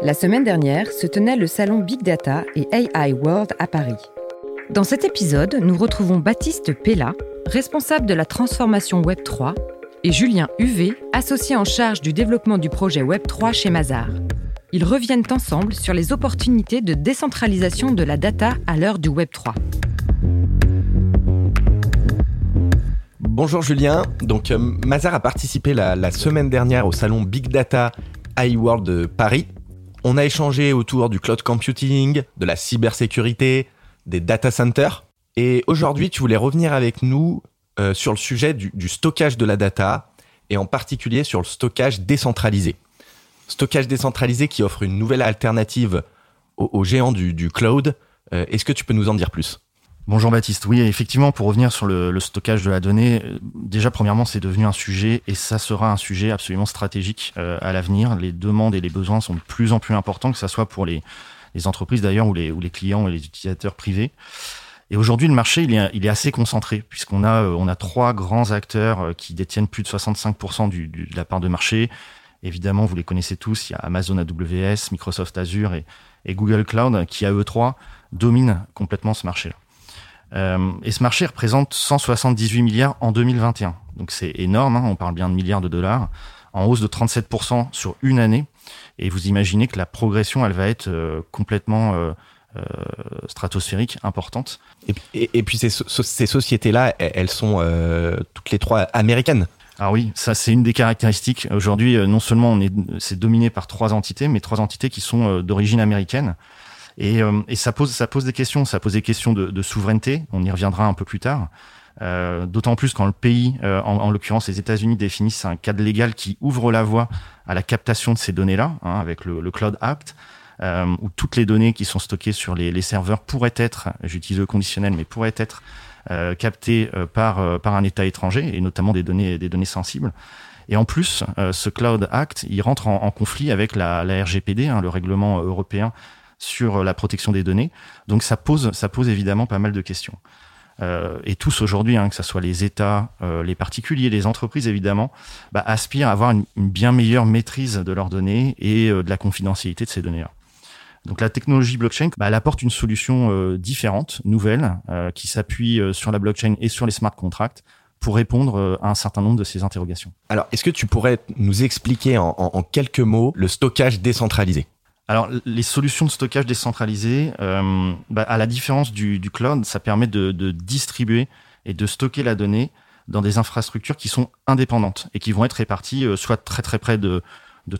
La semaine dernière se tenait le salon Big Data et AI World à Paris. Dans cet épisode, nous retrouvons Baptiste Pella, responsable de la transformation Web3, et Julien Huvé, associé en charge du développement du projet Web3 chez Mazar. Ils reviennent ensemble sur les opportunités de décentralisation de la data à l'heure du Web3. Bonjour Julien, donc euh, Mazar a participé la, semaine dernière au salon Big Data AI World de Paris. On a échangé autour du cloud computing, de la cybersécurité, des data centers. Et aujourd'hui, tu voulais revenir avec nous euh, sur le sujet du, stockage de la data et en particulier sur le stockage décentralisé. Stockage décentralisé qui offre une nouvelle alternative aux, géants du, du cloud. Euh, Est-ce que tu peux nous en dire plus? Bonjour Baptiste. Oui, effectivement, pour revenir sur le, stockage de la donnée, euh, déjà premièrement, c'est devenu un sujet et ça sera un sujet absolument stratégique euh, à l'avenir. Les demandes et les besoins sont de plus en plus importants, que ce soit pour les, entreprises d'ailleurs ou les, clients et les utilisateurs privés. Et aujourd'hui, le marché, il est, assez concentré puisqu'on a, euh, on a trois grands acteurs qui détiennent plus de 65% du, du, de la part de marché. Évidemment, vous les connaissez tous. Il y a Amazon AWS, Microsoft Azure et, et Google Cloud qui, à eux trois, dominent complètement ce marché-là. Euh, et ce marché représente 178 milliards en 2021. Donc c'est énorme, hein, on parle bien de milliards de dollars, en hausse de 37% sur une année. Et vous imaginez que la progression, elle va être euh, complètement euh, euh, stratosphérique, importante. Et, et, et puis ces, ces sociétés-là, elles sont toutes les trois américaines ah oui, ça c'est une des caractéristiques. Aujourd'hui, non seulement on est, c'est dominé par trois entités, mais trois entités qui sont d'origine américaine. Et, euh, et, ça pose ça pose des questions. Ça pose des questions de, de souveraineté. On y reviendra un peu plus tard. Euh, D'autant plus quand le pays, euh, en, en l'occurrence les États-Unis, définissent un cadre légal qui ouvre la voie à la captation de ces données-là, hein, avec le, le, Cloud Act, euh, où toutes les données qui sont stockées sur les, les serveurs pourraient être, j'utilise le conditionnel, mais pourraient être euh, captées par par un État étranger et notamment des données des données sensibles. Et en plus, ce Cloud Act, il rentre en, en conflit avec la, la RGPD, hein, le règlement européen sur la protection des données. Donc ça pose, ça pose évidemment pas mal de questions. Euh, et tous aujourd'hui, hein, que ce soit les États, euh, les particuliers, les entreprises évidemment, bah, aspirent à avoir une, bien meilleure maîtrise de leurs données et euh, de la confidentialité de ces données-là. Donc la technologie blockchain, bah, elle apporte une solution euh, différente, nouvelle, euh, qui s'appuie sur la blockchain et sur les smart contracts pour répondre à un certain nombre de ces interrogations. Alors, est-ce que tu pourrais nous expliquer en quelques mots le stockage décentralisé? Alors, les solutions de stockage décentralisées, euh, bah, à la différence du, cloud, ça permet de, distribuer et de stocker la donnée dans des infrastructures qui sont indépendantes et qui vont être réparties euh, soit très très près de,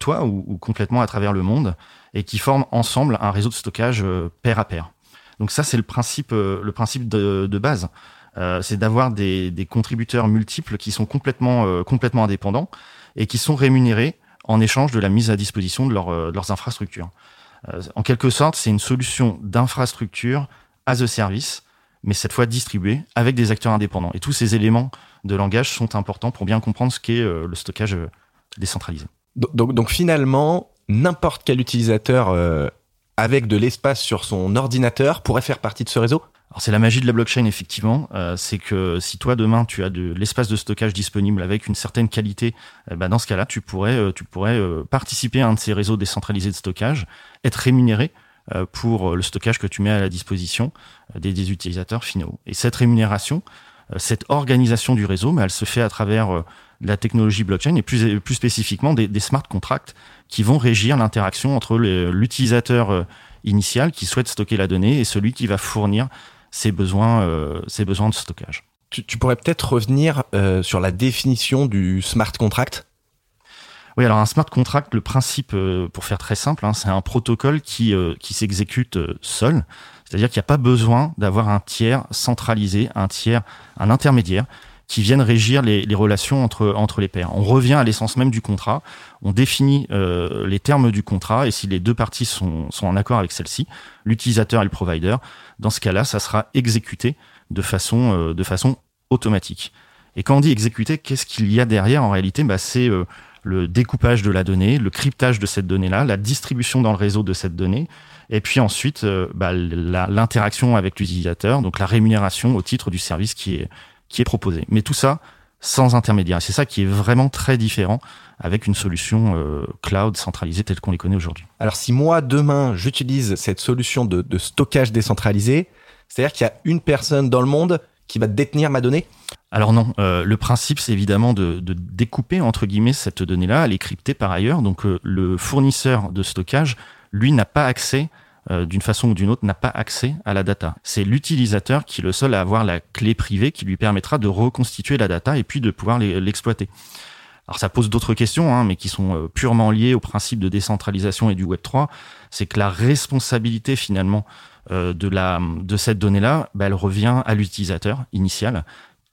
toi ou, complètement à travers le monde et qui forment ensemble un réseau de stockage euh, pair à pair. Donc ça, c'est le principe, euh, le principe de, base. C'est d'avoir des, des, contributeurs multiples qui sont complètement, complètement indépendants et qui sont rémunérés en échange de la mise à disposition de, de leurs infrastructures. Euh, en quelque sorte, c'est une solution d'infrastructure as a service, mais cette fois distribuée avec des acteurs indépendants. Et tous ces éléments de langage sont importants pour bien comprendre ce qu'est euh, le stockage euh, décentralisé. Donc, finalement, n'importe quel utilisateur euh, avec de l'espace sur son ordinateur pourrait faire partie de ce réseau? Alors c'est la magie de la blockchain effectivement, euh, c'est que si toi demain tu as de l'espace de stockage disponible avec une certaine qualité, euh, bah dans ce cas-là tu pourrais euh, tu pourrais participer à un de ces réseaux décentralisés de stockage, être rémunéré pour le stockage que tu mets à la disposition des, utilisateurs finaux. Et cette rémunération, cette organisation du réseau, mais elle se fait à travers la technologie blockchain et plus plus spécifiquement des smart contracts qui vont régir l'interaction entre l'utilisateur initial qui souhaite stocker la donnée et celui qui va fournir ses besoins, euh, ses besoins de stockage. Tu, tu pourrais peut-être revenir euh, sur la définition du smart contract? Oui, alors un smart contract, le principe, euh, pour faire très simple, hein, c'est un protocole qui, euh, qui s'exécute euh, seul. C'est-à-dire qu'il n'y a pas besoin d'avoir un tiers centralisé, un tiers, un intermédiaire qui viennent régir les, les, relations entre, entre les pairs. On revient à l'essence même du contrat, on définit euh, les termes du contrat et si les deux parties sont, sont en accord avec celle-ci, l'utilisateur et le provider, dans ce cas-là, ça sera exécuté de façon, euh, de façon automatique. Et quand on dit exécuter, qu'est-ce qu'il y a derrière En réalité, bah, c'est euh, le découpage de la donnée, le cryptage de cette donnée-là, la distribution dans le réseau de cette donnée, et puis ensuite euh, bah, l'interaction avec l'utilisateur, donc la rémunération au titre du service qui est, qui est proposé. Mais tout ça sans intermédiaire. C'est ça qui est vraiment très différent avec une solution cloud centralisée telle qu'on les connaît aujourd'hui. Alors si moi demain j'utilise cette solution de, de stockage décentralisé, c'est-à-dire qu'il y a une personne dans le monde qui va détenir ma donnée? Alors non, euh, le principe c'est évidemment de, découper entre guillemets cette donnée-là, elle est cryptée par ailleurs, donc euh, le fournisseur de stockage, lui n'a pas accès euh, d'une façon ou d'une autre, n'a pas accès à la data. C'est l'utilisateur qui est le seul à avoir la clé privée qui lui permettra de reconstituer la data et puis de pouvoir l'exploiter. Alors ça pose d'autres questions, hein, mais qui sont purement liées au principe de décentralisation et du Web 3. C'est que la responsabilité finalement de la de cette donnée-là, bah, elle revient à l'utilisateur initial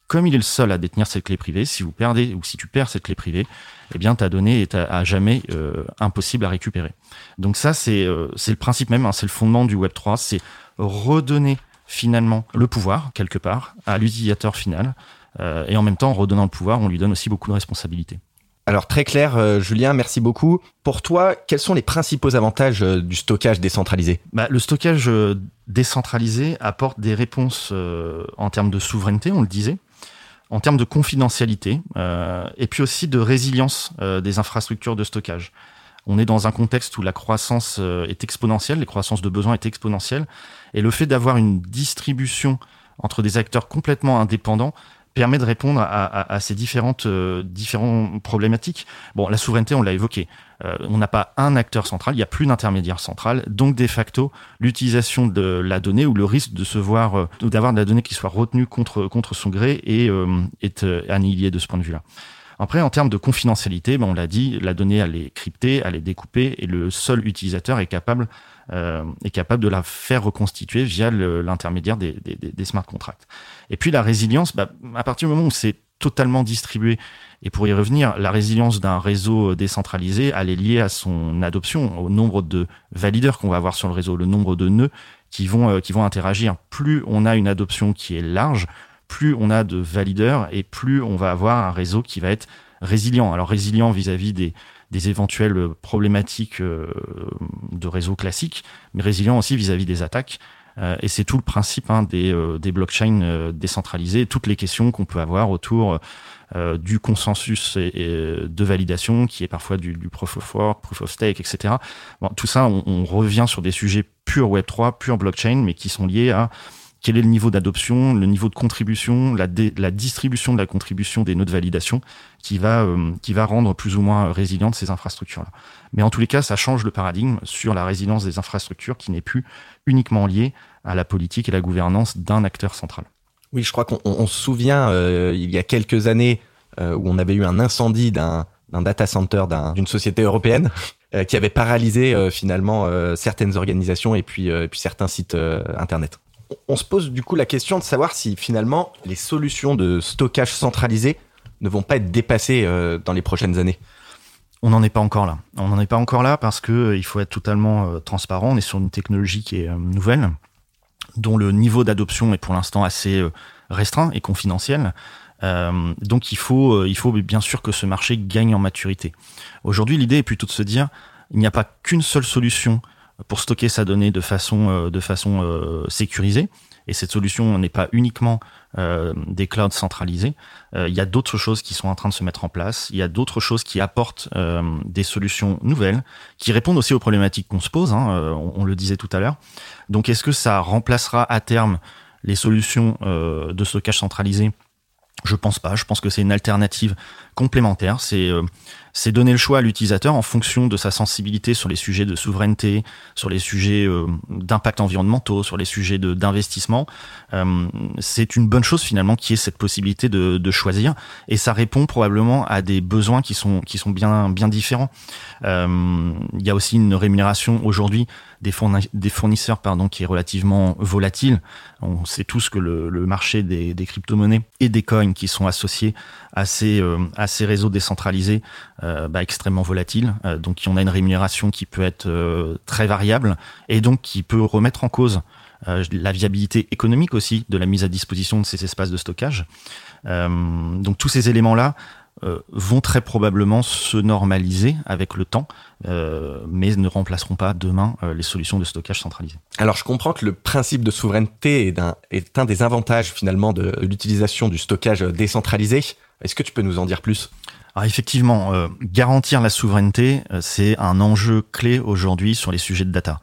comme il est le seul à détenir cette clé privée, si vous perdez ou si tu perds cette clé privée, eh bien ta donnée est à, jamais euh, impossible à récupérer. Donc ça c'est euh, c'est le principe même, hein, c'est le fondement du Web 3, c'est redonner finalement le pouvoir quelque part à l'utilisateur final euh, et en même temps en redonnant le pouvoir, on lui donne aussi beaucoup de responsabilités. Alors très clair, Julien, merci beaucoup. Pour toi, quels sont les principaux avantages du stockage décentralisé? Bah, Le stockage décentralisé apporte des réponses en termes de souveraineté, on le disait en termes de confidentialité euh, et puis aussi de résilience euh, des infrastructures de stockage. On est dans un contexte où la croissance euh, est exponentielle, les croissances de besoins est exponentielle, et le fait d'avoir une distribution entre des acteurs complètement indépendants permet de répondre à, ces différentes, euh, différentes problématiques. Bon, la souveraineté, on l'a évoqué. Euh, on n'a pas un acteur central, il n'y a plus d'intermédiaire central. Donc, de facto, l'utilisation de la donnée ou le risque de se voir, euh, d'avoir de la donnée qui soit retenue contre, contre son gré est, est annihilé de ce point de vue-là. Après, en termes de confidentialité, ben, on l'a dit, la donnée, elle est cryptée, elle est découpée, et le seul utilisateur est capable, euh, est capable de la faire reconstituer via l'intermédiaire des, smart contracts. Et puis la résilience, bah, à partir du moment où c'est totalement distribué, et pour y revenir, la résilience d'un réseau décentralisé, elle est liée à son adoption, au nombre de valideurs qu'on va avoir sur le réseau, le nombre de nœuds qui vont, euh, qui vont interagir. Plus on a une adoption qui est large, plus on a de valideurs et plus on va avoir un réseau qui va être résilient. Alors résilient vis-à-vis des, éventuelles problématiques euh, de réseau classiques, mais résilient aussi vis-à-vis des attaques. Euh, et c'est tout le principe hein, des, euh, des blockchains décentralisés, toutes les questions qu'on peut avoir autour du consensus et, de validation, qui est parfois du, proof of work, proof of stake, etc. Tout ça, on, on revient sur des sujets purs Web3, purs blockchain, mais qui sont liés à quel est le niveau d'adoption, le niveau de contribution, la, distribution de la contribution des nœuds de validation qui va, euh, qui va rendre plus ou moins résilientes ces infrastructures-là. Mais en tous les cas, ça change le paradigme sur la résilience des infrastructures qui n'est plus uniquement liée à la politique et la gouvernance d'un acteur central. Oui, je crois qu'on se souvient, euh, il y a quelques années, euh, où on avait eu un incendie d'un data center d'une société européenne qui avait paralysé finalement certaines organisations et et puis certains sites internet on se pose du coup la question de savoir si finalement les solutions de stockage centralisé ne vont pas être dépassées euh, dans les prochaines années. On n'en est pas encore là. On n'en est pas encore là parce que euh, il faut être totalement euh, transparent. On est sur une technologie qui est nouvelle, dont le niveau d'adoption est pour l'instant assez restreint et confidentiel. donc il faut, il faut bien sûr que ce marché gagne en maturité. Aujourd'hui, l'idée est plutôt de se dire, il n'y a pas qu'une seule solution pour stocker sa donnée de façon, euh, de façon euh, sécurisée. Et cette solution n'est pas uniquement euh, des clouds centralisés. il y a d'autres choses qui sont en train de se mettre en place. Il y a d'autres choses qui apportent des solutions nouvelles, qui répondent aussi aux problématiques qu'on se pose. Hein, on, on, le disait tout à l'heure. Donc, est-ce que ça remplacera à terme les solutions de stockage centralisé Je pense pas. Je pense que c'est une alternative complémentaire. C'est c'est donner le choix à l'utilisateur en fonction de sa sensibilité sur les sujets de souveraineté, sur les sujets euh, d'impact environnementaux, sur les sujets d'investissement. Euh, c'est une bonne chose finalement qui est cette possibilité de, choisir et ça répond probablement à des besoins qui sont qui sont bien bien différents. Euh, il y a aussi une rémunération aujourd'hui des, fournisseurs pardon qui est relativement volatile. On sait tous que le, le marché des, des crypto-monnaies et des coins qui sont associés à ces, euh, à ces réseaux décentralisés euh, bah, extrêmement volatiles. Euh, donc on a une rémunération qui peut être très variable et donc qui peut remettre en cause la viabilité économique aussi de la mise à disposition de ces espaces de stockage. donc tous ces éléments-là vont très probablement se normaliser avec le temps, mais ne remplaceront pas demain les solutions de stockage centralisées. Alors je comprends que le principe de souveraineté est un, est un des avantages finalement de l'utilisation du stockage décentralisé Est-ce que tu peux nous en dire plus? Alors effectivement, garantir la souveraineté, c'est un enjeu clé aujourd'hui sur les sujets de data.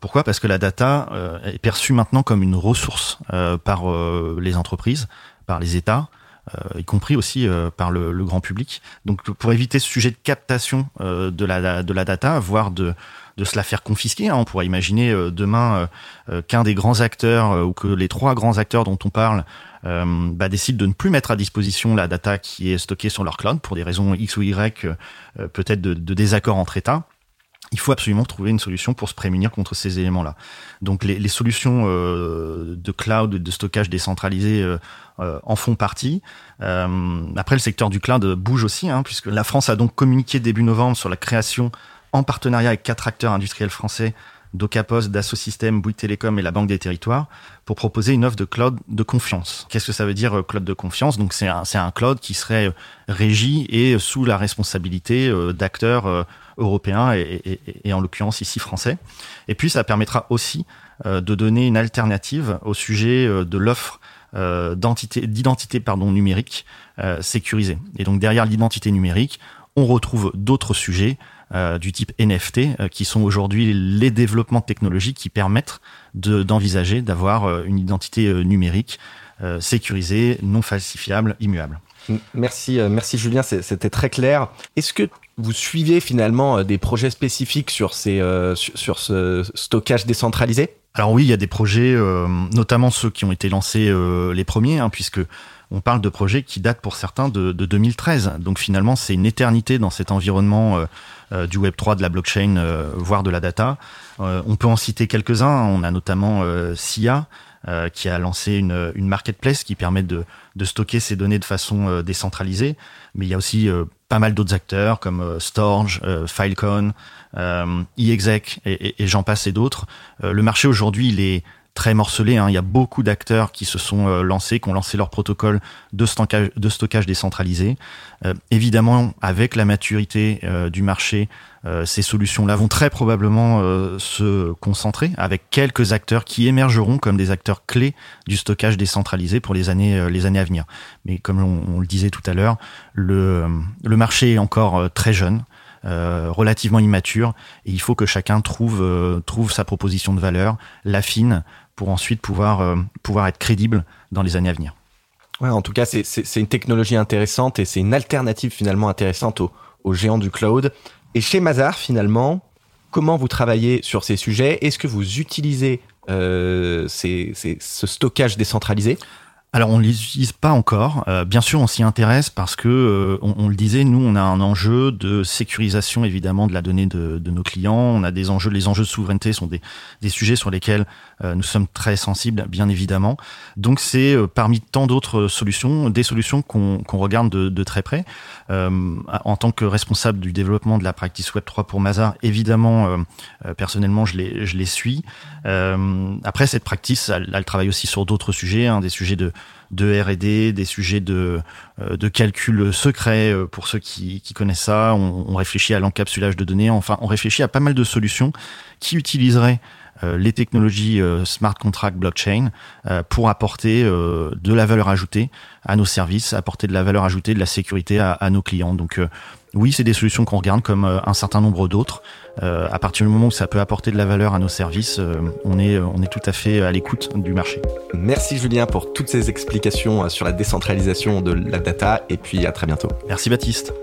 pourquoi? Parce que la data est perçue maintenant comme une ressource par les entreprises, par les États, euh, y compris aussi euh, par le, grand public. Donc pour éviter ce sujet de captation euh, de, la, de la data, voire de, de se la faire confisquer. Hein, on pourrait imaginer demain qu'un des grands acteurs ou que les trois grands acteurs dont on parle bah, décident de ne plus mettre à disposition la data qui est stockée sur leur cloud pour des raisons X ou Y, peut-être de, de désaccord entre États il faut absolument trouver une solution pour se prémunir contre ces éléments-là. Donc les, les solutions euh, de cloud, de stockage décentralisé euh, euh, en font partie. après, le secteur du cloud bouge aussi, hein, puisque la France a donc communiqué début novembre sur la création, en partenariat avec quatre acteurs industriels français, d'Ocapost, Dassault Systèmes, Bouygues Télécom et la Banque des Territoires pour proposer une offre de cloud de confiance. Qu'est-ce que ça veut dire cloud de confiance? Donc c'est un, un cloud qui serait régi et sous la responsabilité d'acteurs européens et, en l'occurrence ici français. Et puis ça permettra aussi euh, de donner une alternative au sujet euh, de l'offre euh, d'identité numérique sécurisée. Et donc derrière l'identité numérique, on retrouve d'autres sujets du type NFT, qui sont aujourd'hui les développements technologiques qui permettent d'envisager d'avoir une identité numérique sécurisée, non falsifiable, immuable. Merci, merci Julien, c'était très clair. Est-ce que vous suivez finalement euh, des projets spécifiques sur, ces, euh, sur, ce stockage décentralisé? Alors oui, il y a des projets, euh, notamment ceux qui ont été lancés les premiers, hein, puisque on parle de projets qui datent pour certains de, 2013. Donc finalement, c'est une éternité dans cet environnement du Web 3, de la blockchain, voire de la data. on peut en citer quelques-uns. On a notamment SIA, qui a lancé une, une, marketplace qui permet de, de, stocker ces données de façon décentralisée. Mais il y a aussi pas mal d'autres acteurs comme euh, Storage, euh, Filecoin, euh, eExec et, et, j'en passe et d'autres. le marché aujourd'hui, il est très morcelé. Hein. Il y a beaucoup d'acteurs qui se sont lancés, qui ont lancé leur protocole de stockage, décentralisé. évidemment, avec la maturité du marché, ces solutions-là vont très probablement se concentrer avec quelques acteurs qui émergeront comme des acteurs clés du stockage décentralisé pour les années, les années à venir. Mais comme on, le disait tout à l'heure, le, marché est encore euh, très jeune. Euh, relativement immature et il faut que chacun trouve euh, trouve sa proposition de valeur, l'affine pour ensuite pouvoir pouvoir être crédible dans les années à venir. En tout cas, c'est une technologie intéressante et c'est une alternative finalement intéressante aux, géants du cloud. Et chez Mazar, finalement, comment vous travaillez sur ces sujets? Est-ce que vous utilisez euh, ce stockage décentralisé? Alors on ne l'utilise pas encore. Euh, bien sûr, on s'y intéresse parce que, euh, on, le disait, nous, on a un enjeu de sécurisation évidemment de la donnée de, de, nos clients. On a des enjeux, les enjeux de souveraineté sont des, des sujets sur lesquels euh, nous sommes très sensibles, bien évidemment. Donc c'est parmi tant d'autres solutions, des solutions qu'on regarde de, de, très près. en tant que responsable du développement de la practice Web 3 pour Mazar, évidemment, personnellement, je les, je les suis. après, cette practice, elle, elle travaille aussi sur d'autres sujets, hein, des sujets de de R&D, des sujets de, euh, de calcul secret euh, pour ceux qui, connaissent ça. On, réfléchit à l'encapsulage de données. Enfin, on réfléchit à pas mal de solutions qui utiliseraient euh, les technologies smart contract blockchain pour apporter de la valeur ajoutée à nos services, apporter de la valeur ajoutée, de la sécurité à, à nos clients. Donc oui, c'est des solutions qu'on regarde comme un certain nombre d'autres. Euh, à partir du moment où ça peut apporter de la valeur à nos services, euh, on, est, on est tout à fait à l'écoute du marché. Merci Julien pour toutes ces explications euh, sur la décentralisation de la data et puis à très bientôt. Merci Baptiste.